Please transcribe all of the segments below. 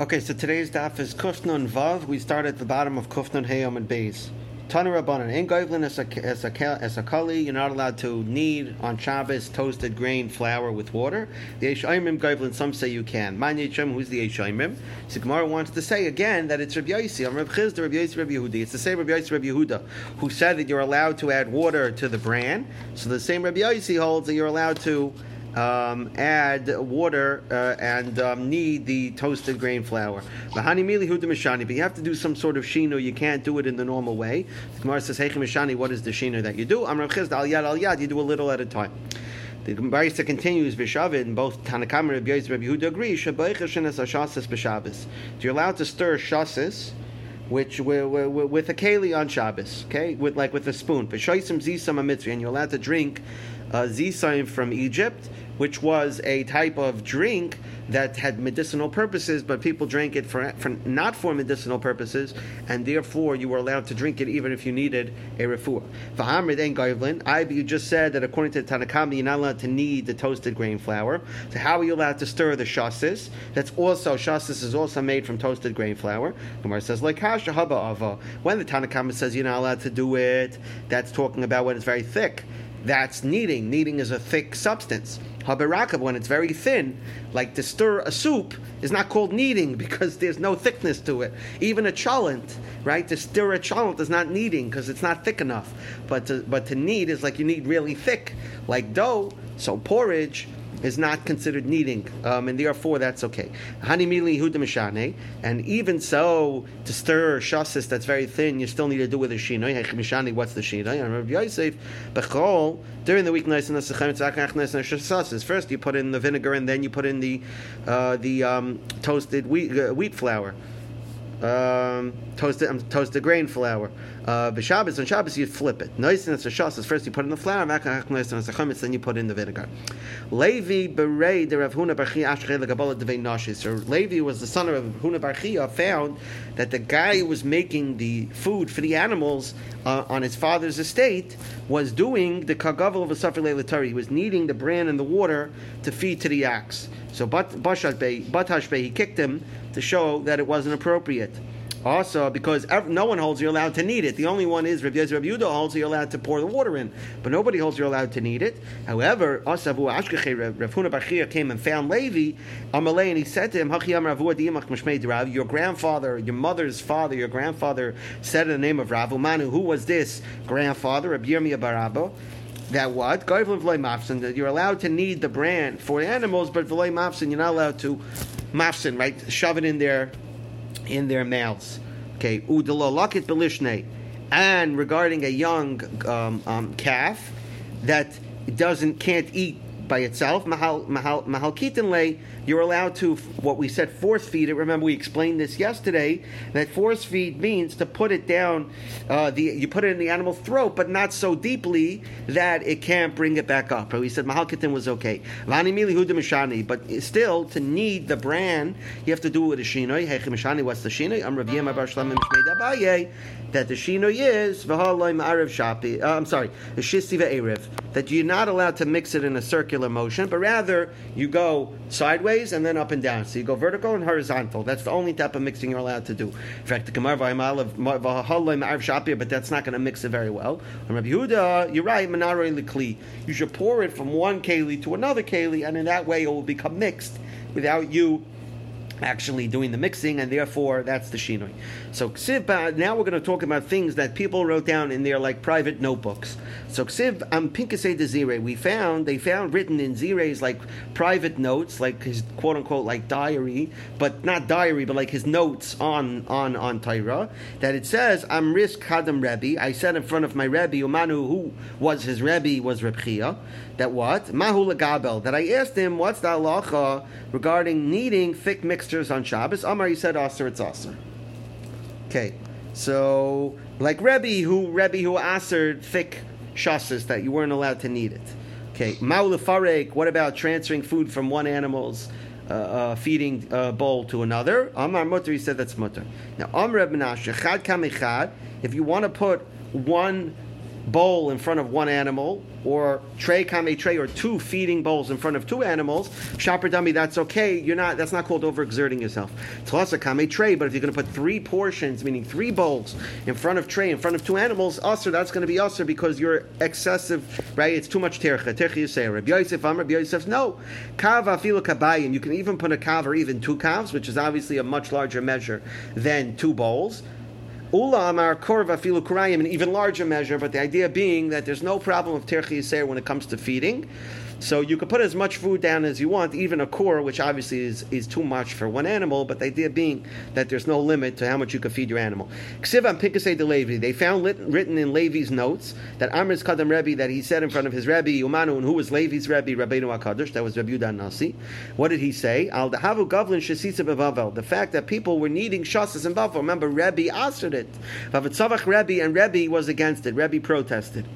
Okay, so today's daf is Kufnun Vav. We start at the bottom of Kufnun Hayom and Beis. Tana Rabbanan, in Goivlin as a, kali, you're not allowed to knead on Shabbos toasted grain flour with water. The Eshaimim Goivlin, some say you can. Man Yechim, who's the Eshaimim? So Gemara wants to say again that it's Rabbi Yossi, I'm Rabbi Chisda, Rabbi Yossi, Rabbi Yehudi. It's the same Rabbi Yossi, Rabbi Yehuda, who said that you're allowed to add water to the bran. So the same Rabbi Yossi holds that you're allowed to um, add water uh, and um, knead the toasted grain flour. But you have to do some sort of shino. You can't do it in the normal way. The Gemara says, Mishani, what is the shino that you do? Amram Chiz, al yad al yad, you do a little at a time. The Gemara continues, Vishavit, and both Tanakam and Rabbi Yehuda agree, Shabbos. You're allowed to stir shasis, which with a keli on Shabbos, okay, with like with a spoon. But shoysim zisam a and you're allowed to drink uh, zisayim from Egypt, which was a type of drink that had medicinal purposes, but people drank it for, for not for medicinal purposes, and therefore you were allowed to drink it even if you needed a refuah. V'hamrid and goivlin. I you just said that according to the Tanakami, you're not allowed to knead the toasted grain flour. So how are you allowed to stir the shasis? That's also shasis is also made from toasted grain flour. Gemara says like kasha haba ava. When the Tanakama says you're not allowed to do it, that's talking about when it's very thick that's kneading. Kneading is a thick substance. Habarakab, when it's very thin, like to stir a soup, is not called kneading because there's no thickness to it. Even a cholent, right? To stir a cholent is not kneading because it's not thick enough. But to, but to knead is like you need really thick, like dough. So porridge is not considered kneading, um, and therefore that's okay. And even so, to stir shasis that's very thin, you still need to do with a shinoi. What's the shinoi? I remember Yosef, Bechol, during the weeknights in the first you put in the vinegar and then you put in the uh, the um, toasted wheat, uh, wheat flour um, toasted um, toasted grain flour. Uh, Shabbos on Shabbos you flip it. And it's a shas. First you put in the flour, then you put in the vinegar. Levi berei the Rav Huna Barchi Ashrei legabala devei nashis. So Levi was the son of Huna Barchia. Found that the guy who was making the food for the animals uh, on his father's estate was doing the kagavel of a suffer He was kneading the bran and the water to feed to the ox. So Batashbe, he kicked him to show that it wasn't appropriate. Also, because no one holds you're allowed to need it. The only one is Rav Yezer Rav holds you're allowed to pour the water in, but nobody holds you're allowed to need it. However, Asavu Ashkeche Rav Huna Bachir came and found Levi Amalei, and he said to him, Your grandfather, your mother's father, your grandfather said in the name of Rav Umanu. Who was this grandfather? Rav Yirmiyah Barabo that what? That you're allowed to knead the bran for animals, but v'loy mafsin, you're not allowed to mafsin, right? Shove it in their in their mouths. Okay, udalolakit belishne. And regarding a young um, um, calf that doesn't can't eat by itself, mahal mahal mahal you're allowed to what we said force feed it. Remember we explained this yesterday that force feed means to put it down. Uh, the you put it in the animal's throat, but not so deeply that it can't bring it back up. But We said mahal was okay. But still, to knead the bran, you have to do it with a shinoi. Hechim what's the shinoi? I'm Rav Yema Bar Shlamim Abaye that the shinoi is v'haloi ma'arev shapi. Uh, I'm sorry, the shisti ve'erev. That you're not allowed to mix it in a circular motion, but rather you go sideways and then up and down. So you go vertical and horizontal. That's the only type of mixing you're allowed to do. In fact, the Gemara but that's not going to mix it very well. And Rabbi Yehuda, you're right, manaroi likli. You should pour it from one keli to another keli, and in that way it will become mixed without you actually doing the mixing, and therefore that's the shinoi. So ksiv, uh, now we're going to talk about things that people wrote down in their like private notebooks. So ksiv am pinkasei de we found they found written in zire's like private notes, like his quote unquote like diary, but not diary, but like his notes on on on Torah, that it says I'm risk kadam Rebbe. I said in front of my Rebbe Umanu, who was his Rebbe, was Reb Chia, that what mahu gabel. That I asked him what's the halacha regarding kneading thick mixtures on Shabbos. Amar, you said aser, it's aser. Okay, so like Rebbe who Rebbe who answered thick shasas that you weren't allowed to need it. Okay, ma'ulefarek. What about transferring food from one animal's uh, uh, feeding uh, bowl to another? Amar mutter. He said that's mutter. Now Amr Menashe chad. If you want to put one bowl in front of one animal, or tray kame tray, or two feeding bowls in front of two animals, shopper dummy, that's okay. You're not. That's not called overexerting yourself. Tlasa kame tray, but if you're going to put three portions, meaning three bowls, in front of tray, in front of two animals, usher, that's going to be usher because you're excessive, right? It's too much tercha. Tercha you say. Rabbi Yosef, Amr, Rabbi Yosef, no. Filo kabayim. You can even put a kav or even two calves, which is obviously a much larger measure than two bowls. Ula amar korva filu kurayim, an even larger measure, but the idea being that there's no problem of terchi when it comes to feeding. So you could put as much food down as you want, even a core, which obviously is, is too much for one animal, but the idea being that there's no limit to how much you could feed your animal. Ksivam Pinkasei de Levi, they found lit, written in Levi's notes that Amr's Kadam Rebbe, that he said in front of his Rebbe, Umanu, and who was Levi's Rebbe, Rabbeinu HaKadosh, that was Rebbe Yudan Nasi. What did he say? Al Dahavu Gavlin Shasisa Bevavel, the fact that people were needing Shasas and Bavel. Remember, Rebbe answered it. Vavitzavach Rebbe, and Rebbe was against it. Rebbe protested.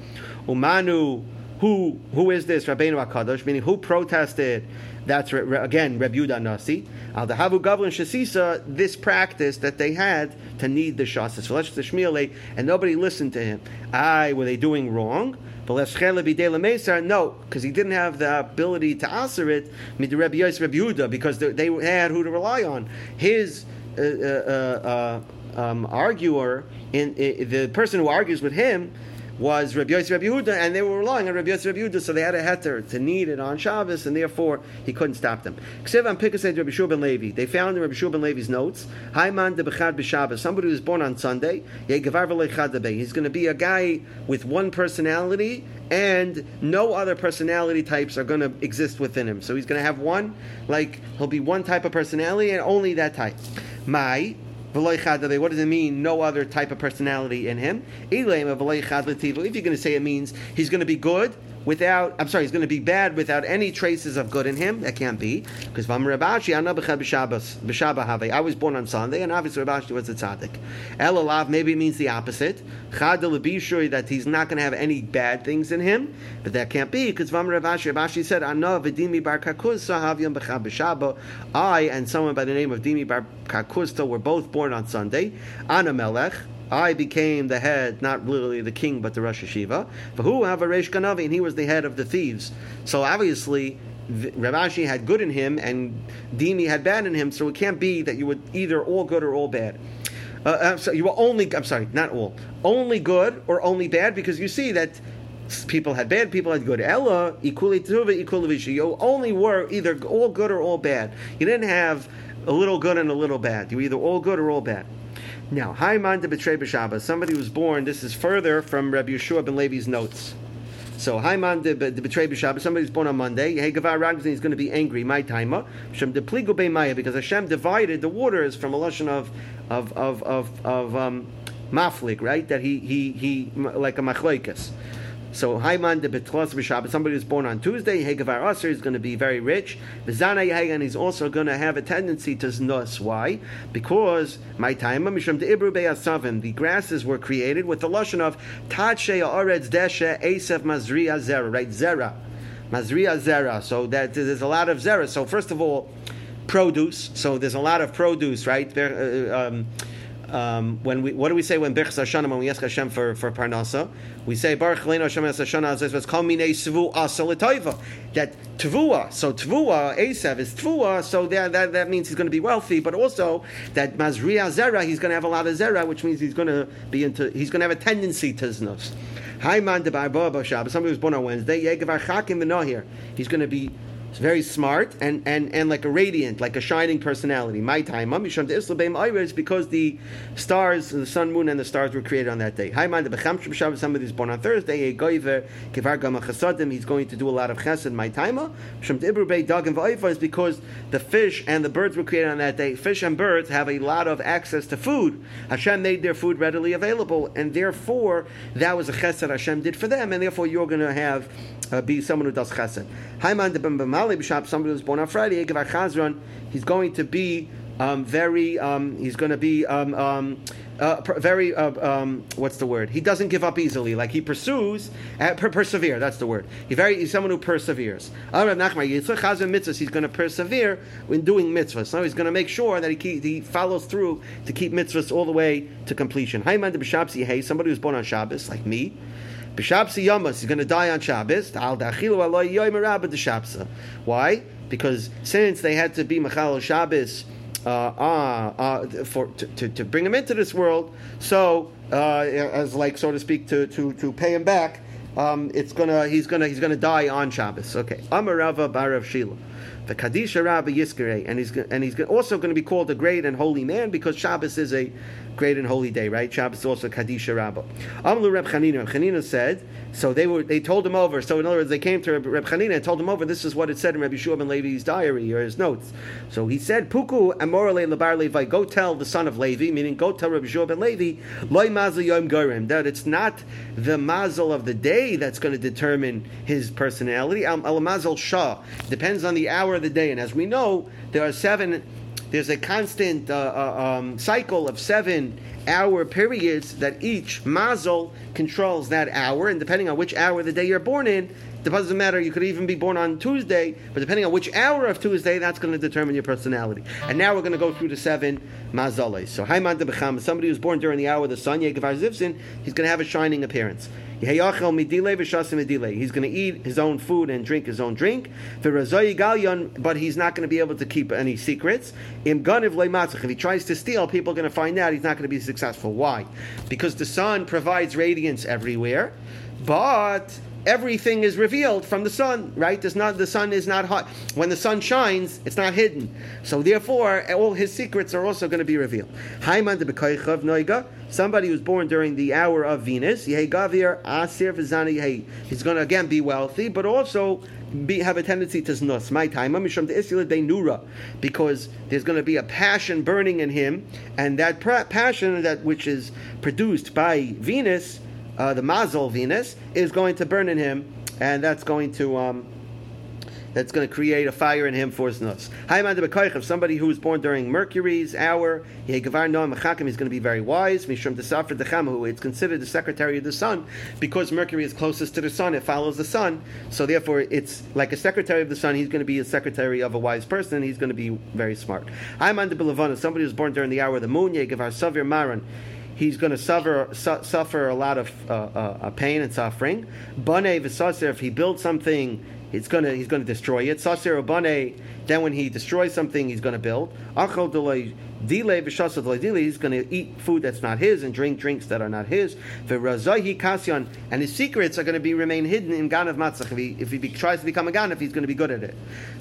Umanu, who who is this Rabbeinu Hakadosh? Meaning who protested? That's again Reb Yudah Nasi. Al Dahavu Gavlin Shasisa. This practice that they had to need the shasas. And nobody listened to him. I were they doing wrong? No, because he didn't have the ability to answer it. Because they had who to rely on. His uh, uh, uh, um, arguer, in, the person who argues with him was Rabbi Yosef Rabbi Yehuda, and they were relying on Rabbi Yosef Rabbi Yehuda, so they had a heter to need it on Shabbos, and therefore he couldn't stop them. Pikased Rabbi Levi. They found in Rabbi Shua ben Levi's notes, Haiman de Bechad b'Shabbos, somebody who was born on Sunday, He's going to be a guy with one personality, and no other personality types are going to exist within him. So he's going to have one, like he'll be one type of personality, and only that type. My what does it mean? No other type of personality in him. If you're going to say it means he's going to be good without, I'm sorry, he's going to be bad without any traces of good in him. That can't be. Because Vam I was born on Sunday, and obviously Rav Ashi was a tzaddik. Elalav, maybe it means the opposite. That he's not going to have any bad things in him. But that can't be, because Rav Ashi, Rabashi said, I and someone by the name of Dimi bar Kakusta were both born on Sunday. Ana Melech. I became the head, not literally the king, but the Rosh Hashiva. For who have a Reish Ganavi, and he was the head of the thieves. So obviously, Rav Ashi had good in him, and Dimi had bad in him. So it can't be that you were either all good or all bad. Uh, I'm sorry, you were only. I'm sorry, not all. Only good or only bad, because you see that people had bad, people had good. Ella equally tuva equally You only were either all good or all bad. You didn't have a little good and a little bad. You were either all good or all bad. Now, Haiman de Betray B'Shabbos, somebody was born, this is further from Rabbi Yeshua ben Levi's notes. So Haiman de, de Betray B'Shabbos, somebody's born on Monday, Hey Gavar Ragzin is going to be angry, my timer, Shem Pligo Maya, because Hashem divided the waters from a lesson of, of, of, of, of um, maflik, right? That he, he, he, like a machloikas. So Haiman de Betlos B'Shabbat, somebody who's born on Tuesday, Hegavar Aser is going to be very rich. Zana Yehagan is also going to have a tendency to znus. Why? Because my time Mishram de Ibru Be'asavim, the grasses were created with the lotion of Tatshe Oretz Deshe Esav Mazriya Zera, right? Zera. Mazriya Zera. So that there's a lot of Zera. So first of all, produce. So there's a lot of produce, right? Uh, um, um, when we what do we say when Birchas Hashanah when we ask Hashem for for parnasa? We say Baruch Leinu Hashem Es Hashanah Azes Kol Minei Svu Asa That Tvua, so Tvua Esav is Tvua, so that, that that means he's going to be wealthy, but also that Mazriya Zera he's going to have a lot of Zera, which means he's going to be into he's going to have a tendency to znus. Haiman de Barba Shabbos. Somebody was born on Wednesday. Yegavar Chakim. He's going to be it's very smart and, and, and like a radiant, like a shining personality. My time, is because the stars, the sun, moon, and the stars were created on that day. Somebody is born on Thursday. He's going to do a lot of chesed. My time, is because the fish and the birds were created on that day. Fish and birds have a lot of access to food. Hashem made their food readily available, and therefore that was a chesed Hashem did for them, and therefore you're going to have uh, be someone who does chesed. B'Shab, somebody who's born on Friday, Chazron, he's going to be um, very, um, he's going to be um, um uh, very, uh, um, what's the word? He doesn't give up easily. Like he pursues, uh, per- persevere. That's the word. He very, he's someone who perseveres. He's going to persevere in doing mitzvahs. So he's going to make sure that he keep, he follows through to keep mitzvahs all the way to completion. Somebody who's born on Shabbos, like me. B'Shabsa Yamas, he's going to die on Shabbos. Al Dachilu Aloi Yoim Rabba. Why? Because since they had to be Machal Shabbos uh, uh, uh, for to, to, to, bring him into this world, so uh, as like so to speak to to, to pay him back, um, it's gonna he's gonna he's gonna die on Shabbos. Okay, Amarava Barav Shila the Kadisha Rabbi Yiskare, and he's and he's also going to be called a great and holy man because Shabbos is a great and holy day, right? Shabbos is also Kadisha Rabba. Amlu Reb Chanina. Chanina said, so they were they told him over. So in other words, they came to Reb, Chanina and told him over. This is what it said in Rabbi Yeshua ben Levi's diary or his notes. So he said, Puku amorale lebar Levi. Go tell the son of Levi, meaning go tell Rabbi Yeshua ben Levi, loy mazel yom gorim. That it's not the mazel of the day that's going to determine his personality. Um, al mazel shah depends on the hour of the day, and as we know, there are seven there's a constant uh, uh, um, cycle of seven hour periods that each mazel controls that hour, and depending on which hour of the day you're born in, it doesn't matter. You could even be born on Tuesday, but depending on which hour of Tuesday, that's going to determine your personality. And now we're going to go through the seven mazales. So, Haiman de Becham, somebody who's born during the hour of the sun, Yegavar Zivzin, he's going to have a shining appearance. He's going to eat his own food and drink his own drink. But he's not going to be able to keep any secrets. If he tries to steal, people are going to find out he's not going to be successful. Why? Because the sun provides radiance everywhere, but everything is revealed from the sun, right? There's not the sun is not hot. When the sun shines, it's not hidden. So therefore, all his secrets are also going to be revealed. Somebody who's born during the hour of Venus, he's going to again be wealthy, but also be, have a tendency to znus. My time, mishm de esil day nura, because there's going to be a passion burning in him, and that passion that which is produced by Venus uh, the Mazel Venus is going to burn in him, and that's going to um, that's going to create a fire in him for his nuts. If somebody who was born during Mercury's hour, Yegavar Noam Machakim, he's going to be very wise. who it's considered the secretary of the sun because Mercury is closest to the sun, it follows the sun. So therefore, it's like a secretary of the sun. He's going to be a secretary of a wise person. He's going to be very smart. Haymanda Bilavana, somebody who's born during the hour of the moon, he's going to suffer su- suffer a lot of uh, uh, pain and suffering. Bane v'saser, if he builds something, he's going to he's going to destroy it. Saser bane, then when he destroys something, he's going to build. Achol delay delay v'shasad delay, he's going to eat food that's not his and drink drinks that are not his. V'razahi kasyan, and his secrets are going to be remain hidden in ganav matzach. If he, if he be, tries to become a ganav, he's going to be good at it.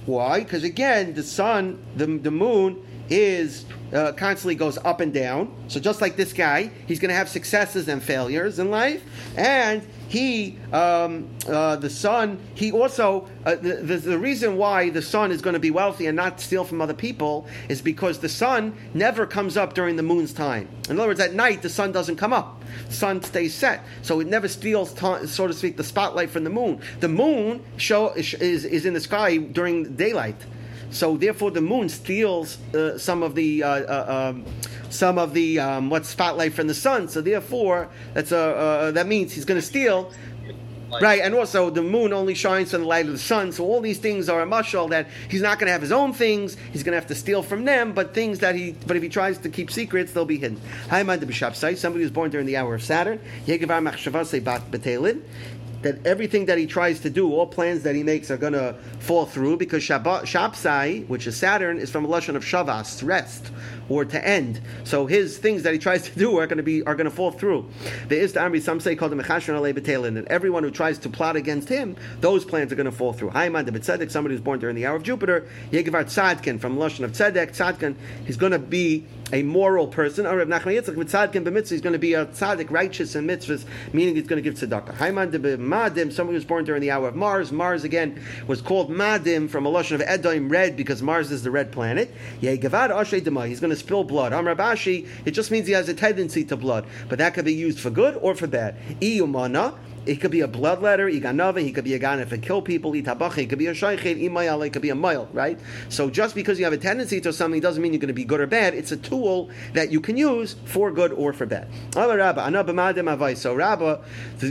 Why? Because again, the sun, the the moon is uh, constantly goes up and down. So just like this guy, he's going to have successes and failures in life, and he, um, uh, the son, he also uh, the, the, the reason why the son is going to be wealthy and not steal from other people is because the sun never comes up during the moon's time. In other words, at night the sun doesn't come up; the sun stays set, so it never steals, so to speak, the spotlight from the moon. The moon show is, is in the sky during daylight. So therefore, the moon steals uh, some of the uh, uh, um, some of the um, what spotlight from the sun. So therefore, that's a that means he's going to steal. Right, and also the moon only shines from the light of the sun, so all these things are a mushal that he's not going to have his own things. He's going to have to steal from them, but things that he, but if he tries to keep secrets, they'll be hidden. Hi, Somebody who's born during the hour of Saturn that everything that he tries to do, all plans that he makes are going to fall through because Shabbat, Shapsai, which is Saturn, is from a lashon of Shavas, rest or to end. So his things that he tries to do are going to be are going to fall through. There is the army. Some say called the Mechashon Alei and everyone who tries to plot against him, those plans are going to fall through. Haiman de Tzedek, somebody who's born during the hour of Jupiter, Yegavar Tzadkin from lashon of Tzedek. Tzadkin, he's going to be a moral person. Oh, or Nachman Yitzchak Tzadkin b'mitzvah, he's going to be a tzaddik, righteous in mitzvahs, meaning he's going to give tzedakah. Haiman de Madim, somebody who's born during the hour of Mars. Mars again was called Madim from a lashon of Edom, red, because Mars is the red planet. Yegavar Ashay Dema, he's going to spill blood. Amr Bashi, it just means he has a tendency to blood, but that could be used for good or for bad. Iyumana, it could be a bloodletter, iganava, he could be a guy if it kill people, itabach, he could be a imayal, it could be a mile, right? So just because you have a tendency to something doesn't mean you're going to be good or bad. It's a tool that you can use for good or for bad. So Rabba,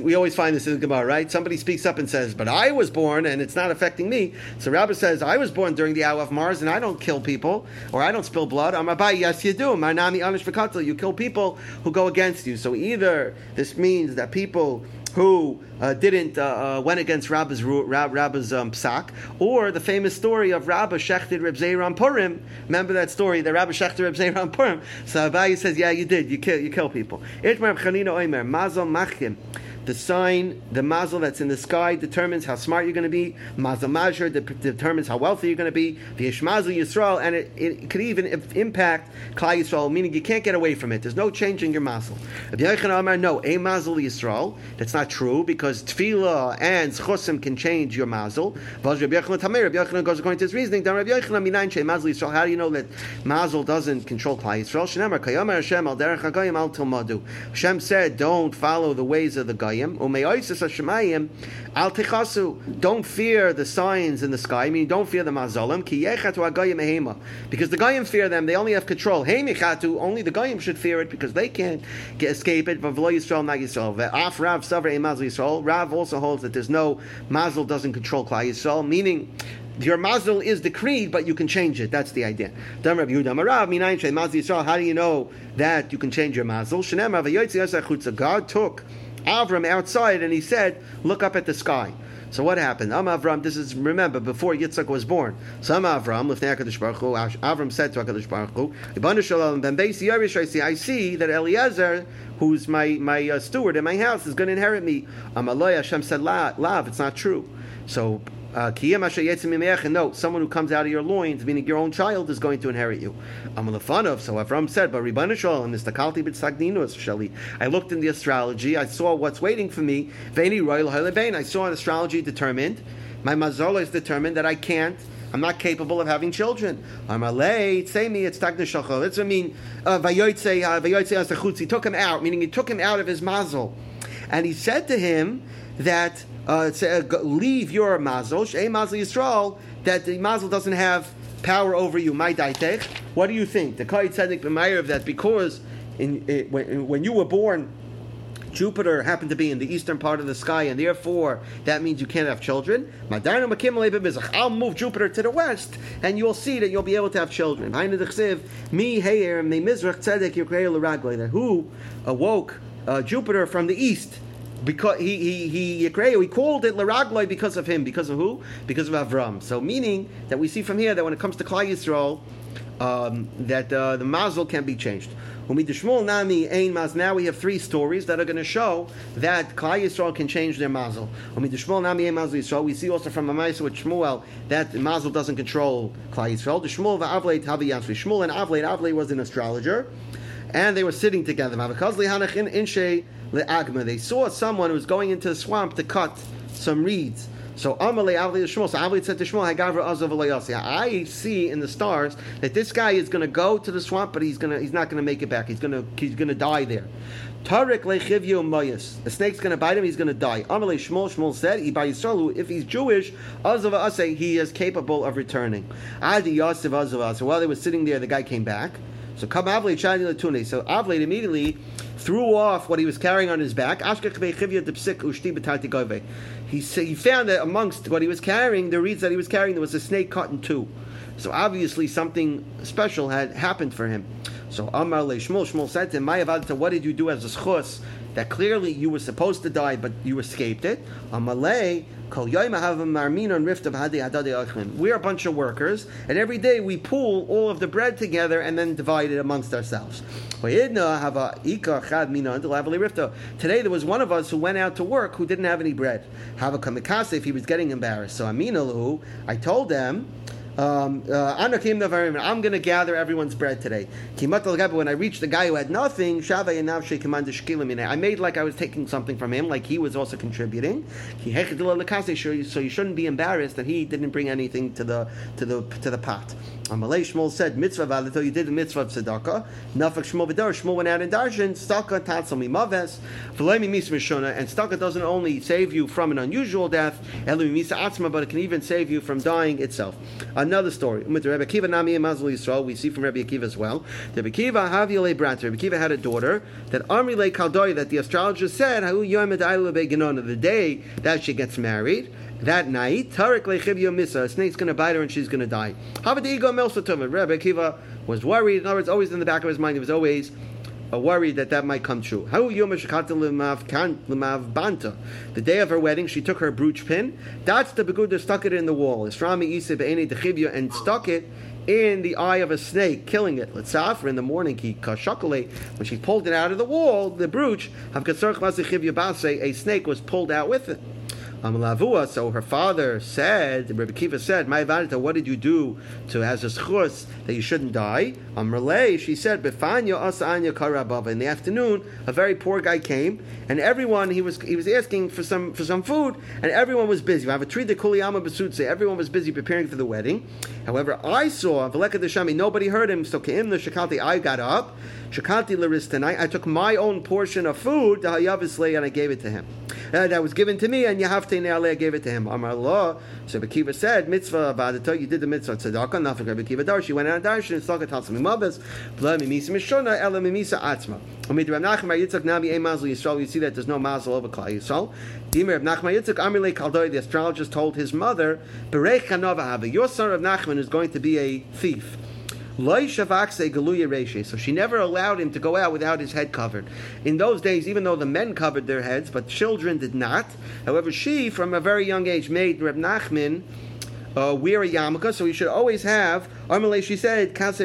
we always find this in the Gemara, right? Somebody speaks up and says, but I was born and it's not affecting me. So Rabba says, I was born during the hour of Mars and I don't kill people or I don't spill blood. I'm about yes you do. My nami anish You kill people who go against you. So either this means that people who uh, didn't uh, uh, went against Rabba's Rab, Rabba's um, psak, or the famous story of Rabba Shechted Reb Zeiram Purim. Remember that story, the Rabba Shechted Reb Zeiram Purim. So Abaye says, "Yeah, you did. You kill. You kill people." Itmar Chanina Oimer Mazal Machim the sign, the mazel that's in the sky determines how smart you're going to be. Mazel de- determines how wealthy you're going to be. The Ishmazel Yisrael, and it, it could even impact Klal Yisrael, meaning you can't get away from it. There's no change in your mazel. No, a mazel Yisrael. That's not true because tefillah and chosim can change your mazel. Rabbi Yochanan goes according to his reasoning. How do you know that mazel doesn't control Klal Yisrael? Hashem said, "Don't follow the ways of the guy." Goyim, al techasu. Don't fear the signs in the sky. I mean, don't fear the mazalim. Ki agayim. Because the Goyim fear them, they only have control. Heimichatu, only the Goyim should fear it because they can't get, escape it. But v'lo Yisrael, not Yisrael. Ve'af Rav Savra Yisrael. Rav also holds that there's no mazel doesn't control Klal Yisrael, meaning your mazel is decreed, but you can change it. That's the idea. How do you know that you can change your mazel? God took Avram outside and he said, Look up at the sky. So what happened? Am Avram, this is, remember, before Yitzchak was born. So Am Avram, Avram said to HaKadosh Baruch Hu, I see that Eliezer, who's my, my uh, steward in my house, is going to inherit me. Am Amaloi Hashem said, Lav, it's not true. So uh, no, someone who comes out of your loins, meaning your own child, is going to inherit you. I'm a of. So Avram said, but Ribbana Shalom, Nistakalti b'tzagninus shali. I looked in the astrology, I saw what's waiting for me. Veni royal I saw an astrology determined. My mazola is determined that I can't. I'm not capable of having children. Amalei, say me, it's tagna. That's what I mean. Uh, vayotze He took him out, meaning he took him out of his mazel, and he said to him that uh, uh leave your mazel, a mazel Yisrael, that the mazel doesn't have power over you. My daitech. What do you think? The Kai Tzedek b'mayir of that because in, it, when, when you were born, Jupiter happened to be in the eastern part of the sky, and therefore that means you can't have children. I'll move Jupiter to the west, and you'll see that you'll be able to have children. Who awoke uh, Jupiter from the east? Because he he he he called it Laragloi because of him. Because of who? Because of Avram. So meaning that we see from here that when it comes to Klal Yisrael, um, that uh, the mazel can be changed. Now we have three stories that are going to show that Klal Yisrael can change their mazel. We see also from Amaisa with Shmuel that mazel doesn't control Klal Yisrael. Shmuel and Avlei. Avlei was an astrologer, and they were sitting together. They saw someone who was going into the swamp to cut some reeds. So Amalei Avli Shmuel. So Avli said to Shmuel, "Hagavra Azav I see in the stars that this guy is going to go to the swamp, but he's going to he's not going to make it back. He's going to he's going to die there. Tarek lechivyu mayas. The snake's going to bite him. He's going to die. Amalei Shmuel. Shmuel said, If he's Jewish, Azav Asay, he is capable of returning. Adi Yosef Azav So while they were sitting there, the guy came back. So come Avli Chani Latune. So Avli immediately threw off what he was carrying on his back. He, he found that amongst what he was carrying, the reeds that he was carrying, there was a snake cut in two. So obviously something special had happened for him. So Amar Le Shmuel, Shmuel said to him, Mayavadta, what did you do as a schus? That clearly you were supposed to die, but you escaped it. We're a bunch of workers, and every day we pool all of the bread together and then divide it amongst ourselves. Today there was one of us who went out to work who didn't have any bread. If he was getting embarrassed. So I told them um, uh, I'm going to gather everyone's bread today. When I reached the guy who had nothing, I made like I was taking something from him, like he was also contributing. So you shouldn't be embarrassed that he didn't bring anything to the to the to the pot. Amalei Shmuel said, mitzvah v'alito, you did the mitzvah of tzedakah. Nafak Shmuel v'dar, Shmuel went out in darshan, staka tatzal mimaves, v'loimi mis mishona, and staka doesn't only save you from an unusual death, elu misa atzma, but it can even save you from dying itself. Another story. With Rebbe Akiva Nami Mazal Yisrael, we see from Rebbe Akiva as well. Rebbe Akiva Havile Brat. Rebbe Akiva had a daughter that Amri Le Kaldoi, that the astrologer said, Hahu Yom the day that she gets married, that night, Tarek Lechivya Misa, a snake's going to bite her and she's going to die. Havad Ego Melsatum. Rebbe Akiva was worried. In other words, always in the back of his mind, he was always worried that that might come true. How Banta. The day of her wedding, she took her brooch pin. That's the beguda stuck it in the wall. Isrami Isa and stuck it in the eye of a snake, killing it. Let's suffer in the morning. He kashakale. When she pulled it out of the wall, the brooch, a snake was pulled out with it. Amalavua. So her father said, Rabbi Kiva said, My Vanita, what did you do to has a schus that you shouldn't die? Amrle, she said, Befanya Asanya Karabava. In the afternoon, a very poor guy came, and everyone he was he was asking for some for some food, and everyone was busy. I have a tree the Kuliyama Basutse, everyone was busy preparing for the wedding. However, I saw Veleka Shami, nobody heard him, so Keim the Shakalti, I got up. Shakanti Laris tonight. I took my own portion of food, the and I gave it to him. Uh, that was given to me, and Yahavte Neale, Gave it to him. Amar Allah. So Bekiva said, Mitzvah Vadata, you did the mitzvah tzedakah, nothing Rabbi Kiva Dar. She went out darshan, and Slaka Tatsam Mimabas, Bla Mimisa Mishona, Ela Mimisa Atzma. Amid Rab Nachman Yitzchak Nabi E Mazel Yisrael, you see that there's no Mazel over Klal Yisrael. Dimer Rab Nachman Yitzchak Amile Kaldoi, the astrologist told his mother, Berech Hanova your son of Nachman is going to be a thief. So she never allowed him to go out without his head covered. In those days, even though the men covered their heads, but children did not. However, she, from a very young age, made Reb Nachman uh, wear a yarmulke, so you should always have. Armalei, she said, cover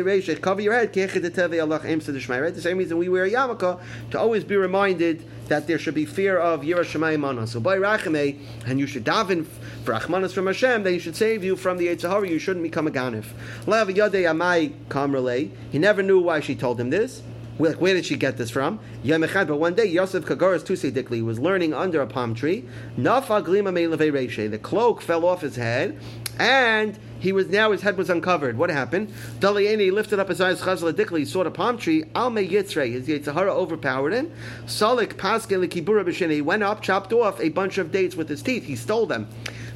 your head. The same reason we wear a yarmulke to always be reminded that there should be fear of Yerushalayim Mana. So by Rachame, and you should daven for Achmanas from Hashem, that He should save you from the Yitzhahara. You shouldn't become a ganif. Lav Yadei Amai Kamrele. He never knew why she told him this. Like, where did she get this from? But one day, Yosef Kagaras Tusedikli was learning under a palm tree. The cloak fell off his head, and he was now his head was uncovered. What happened? Daliani lifted up his eyes. Chazal Dikli saw the palm tree. Alme Yitzre, his Yitzhahara overpowered him. Salik Paskin Likibura B'Shin. He went up, chopped off a bunch of dates with his teeth. He stole them.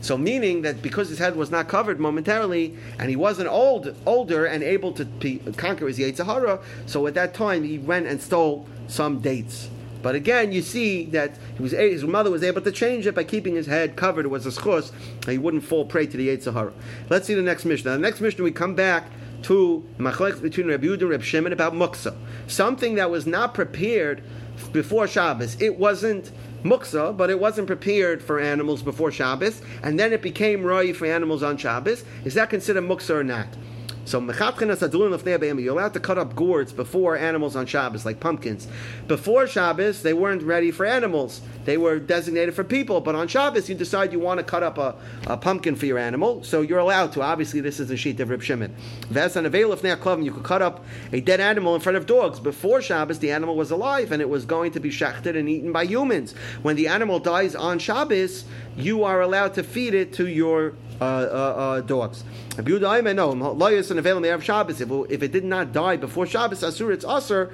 So meaning that because his head was not covered momentarily, and he wasn't old, older and able to conquer his Yitzhahara, so at that time he went and stole some dates. But again, you see that was, his mother was able to change it by keeping his head covered. It was a schos, he wouldn't fall prey to the Yitzhahara. Let's see the next Mishnah. The next Mishnah we come back to machlek between Rabbi Yehuda and Rabbi Shimon about muksa, something that was not prepared before Shabbos. It wasn't muksa, but it wasn't prepared for animals before Shabbos, and then it became roy for animals on Shabbos. Is that considered muksa or not? So you're allowed to cut up gourds before animals on Shabbos, like pumpkins. Before Shabbos, they weren't ready for animals; they were designated for people. But on Shabbos, you decide you want to cut up a, a pumpkin for your animal, so you're allowed to. Obviously, this is the sheet of Reb Shimon. You could cut up a dead animal in front of dogs. Before Shabbos, the animal was alive and it was going to be shechted and eaten by humans. When the animal dies on Shabbos, you are allowed to feed it to your uh, uh, uh, dogs. If, if it did not die before Shabbos, Asur, it's Asur,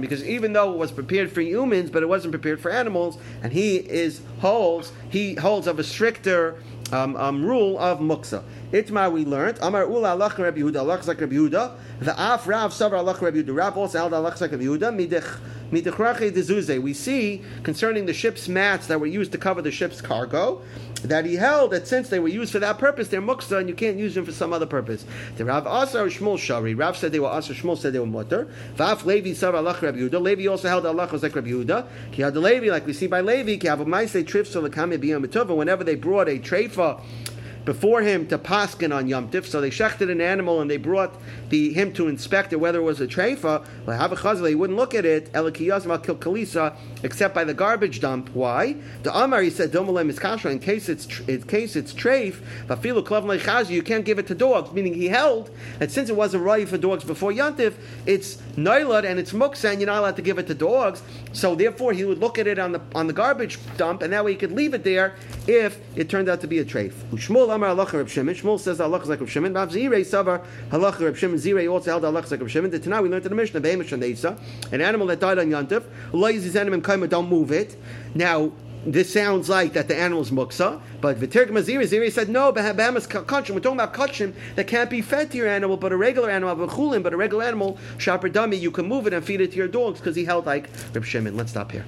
because even though it was prepared for humans, but it wasn't prepared for animals, and he is holds he holds of a stricter um, um, rule of muksa. Itmar we learned. Amar ula Allah Rabbi Yehuda. Allah like Rabbi Yehuda. The af Rav Savar Allah Rabbi Yehuda. Rav also held Allah like Rabbi Yehuda. Midich we see concerning the ship's mats that were used to cover the ship's cargo that he held that since they were used for that purpose, they're muksa and you can't use them for some other purpose. The Rav Asar Shmuel Shari. Rav said they were Asar, Shmuel said they were mutter. Vav Levi Sav Allah Rabbi Yehuda. Levi also held Allah was like Rabbi Yehuda. Ki had the Levi, like we see by Levi, Ki have a Maise Trifsa Lakame Biyam Whenever they brought a treifa before him to paskin on Yom Tif. So they shechted an animal and they brought the him to inspect it whether it was a treifa. He wouldn't look at it kalisa except by the garbage dump. Why? The Amar he said in case it's in case it's treif. You can't give it to dogs. Meaning he held that since it wasn't right for dogs before Yom Tif, it's noilad and it's muksa and you're not allowed to give it to dogs. So therefore he would look at it on the on the garbage dump and that way he could leave it there if it turned out to be a treif. Amar Halacha Reb Shimon. Shmuel says Halacha is like Reb Shimon. Rav Zirei Savar Halacha Reb Shimon. Zirei also held Halacha like Reb Shimon. The Tanah we learned in the Mishnah Be'emish and an animal that died on Yantif. Loizis animal kaima don't move it. Now this sounds like that the animal's muksa, but Vitirg Maziri Ziri said no, Bahamas kachim. We're talking about kachim that can't be fed to your animal, but a regular animal, but a regular animal, shaper dummy, you can move it and feed it to your dogs because he held like Reb Shimon. Let's stop here.